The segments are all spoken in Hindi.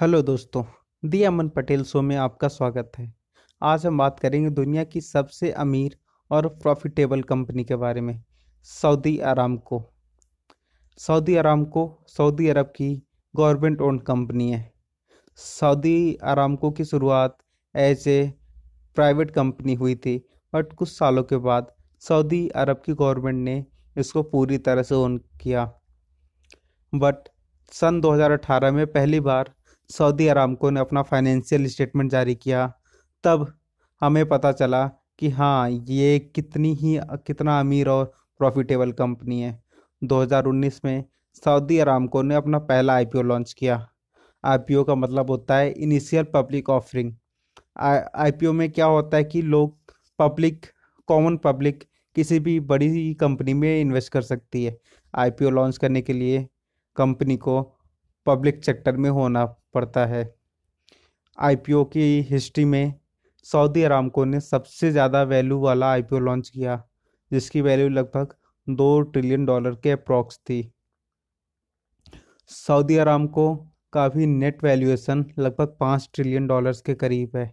हेलो दोस्तों दी अमन पटेल शो में आपका स्वागत है। आज हम बात करेंगे दुनिया की सबसे अमीर और प्रॉफिटेबल कंपनी के बारे में, Saudi Aramco. Saudi Aramco, Saudi Arab की गवर्नमेंट ओन कंपनी है। सऊदी अरामको की शुरुआत एज ए प्राइवेट कंपनी हुई थी बट कुछ सालों के बाद सऊदी अरब की गवर्नमेंट ने इसको पूरी तरह से ओन किया। बट सन 2018 में पहली बार सऊदी अरामको ने अपना फाइनेंशियल स्टेटमेंट जारी किया। तब हमें पता चला कि हाँ ये कितनी ही, कितना अमीर और प्रॉफिटेबल कंपनी है। 2019 में सऊदी अरामको ने अपना पहला आईपीओ लॉन्च किया। आईपीओ का मतलब होता है इनिशियल पब्लिक ऑफरिंग आईपीओ में क्या होता है कि लोग पब्लिक कॉमन पब्लिक किसी भी बड़ी कंपनी में इन्वेस्ट कर सकती है। आईपीओ लॉन्च करने के लिए कंपनी को पब्लिक सेक्टर में होना पड़ता है। आईपीओ की हिस्ट्री में सऊदी अरामको ने सबसे ज़्यादा वैल्यू वाला आईपीओ लॉन्च किया, जिसकी वैल्यू लगभग दो ट्रिलियन डॉलर के अप्रॉक्स थी। सऊदी अरामको का भी नेट वैल्यूएशन लगभग पाँच ट्रिलियन डॉलर्स के करीब है।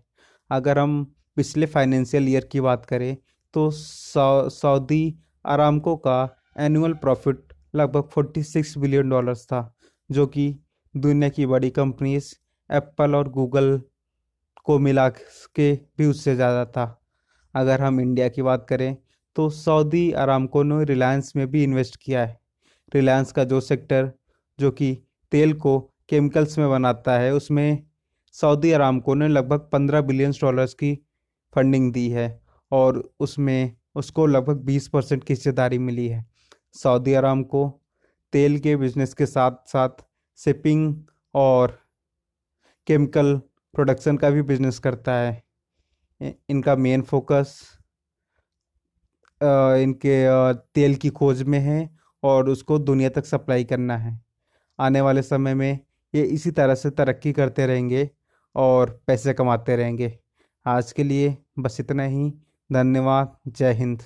अगर हम पिछले फाइनेंशियल ईयर की बात करें तो सऊदी अरामको का एनुअल प्रॉफिट लगभग फोर्टी सिक्स बिलियन डॉलर्स था, जो कि दुनिया की बड़ी कंपनीज़ एप्पल और गूगल को मिला के भी उससे ज़्यादा था। अगर हम इंडिया की बात करें तो सऊदी अरामको ने रिलायंस में भी इन्वेस्ट किया है। रिलायंस का जो सेक्टर, जो कि तेल को केमिकल्स में बनाता है, उसमें सऊदी अरामको ने लगभग पंद्रह बिलियन डॉलर्स की फंडिंग दी है और उसमें उसको लगभग बीस परसेंट की हिस्सेदारी मिली है। सऊदी अरामको तेल के बिज़नेस के साथ साथ शिपिंग और केमिकल प्रोडक्शन का भी बिज़नेस करता है। इनका मेन फोकस इनके तेल की खोज में है और उसको दुनिया तक सप्लाई करना है। आने वाले समय में ये इसी तरह से तरक्की करते रहेंगे और पैसे कमाते रहेंगे। आज के लिए बस इतना ही। धन्यवाद। जय हिंद।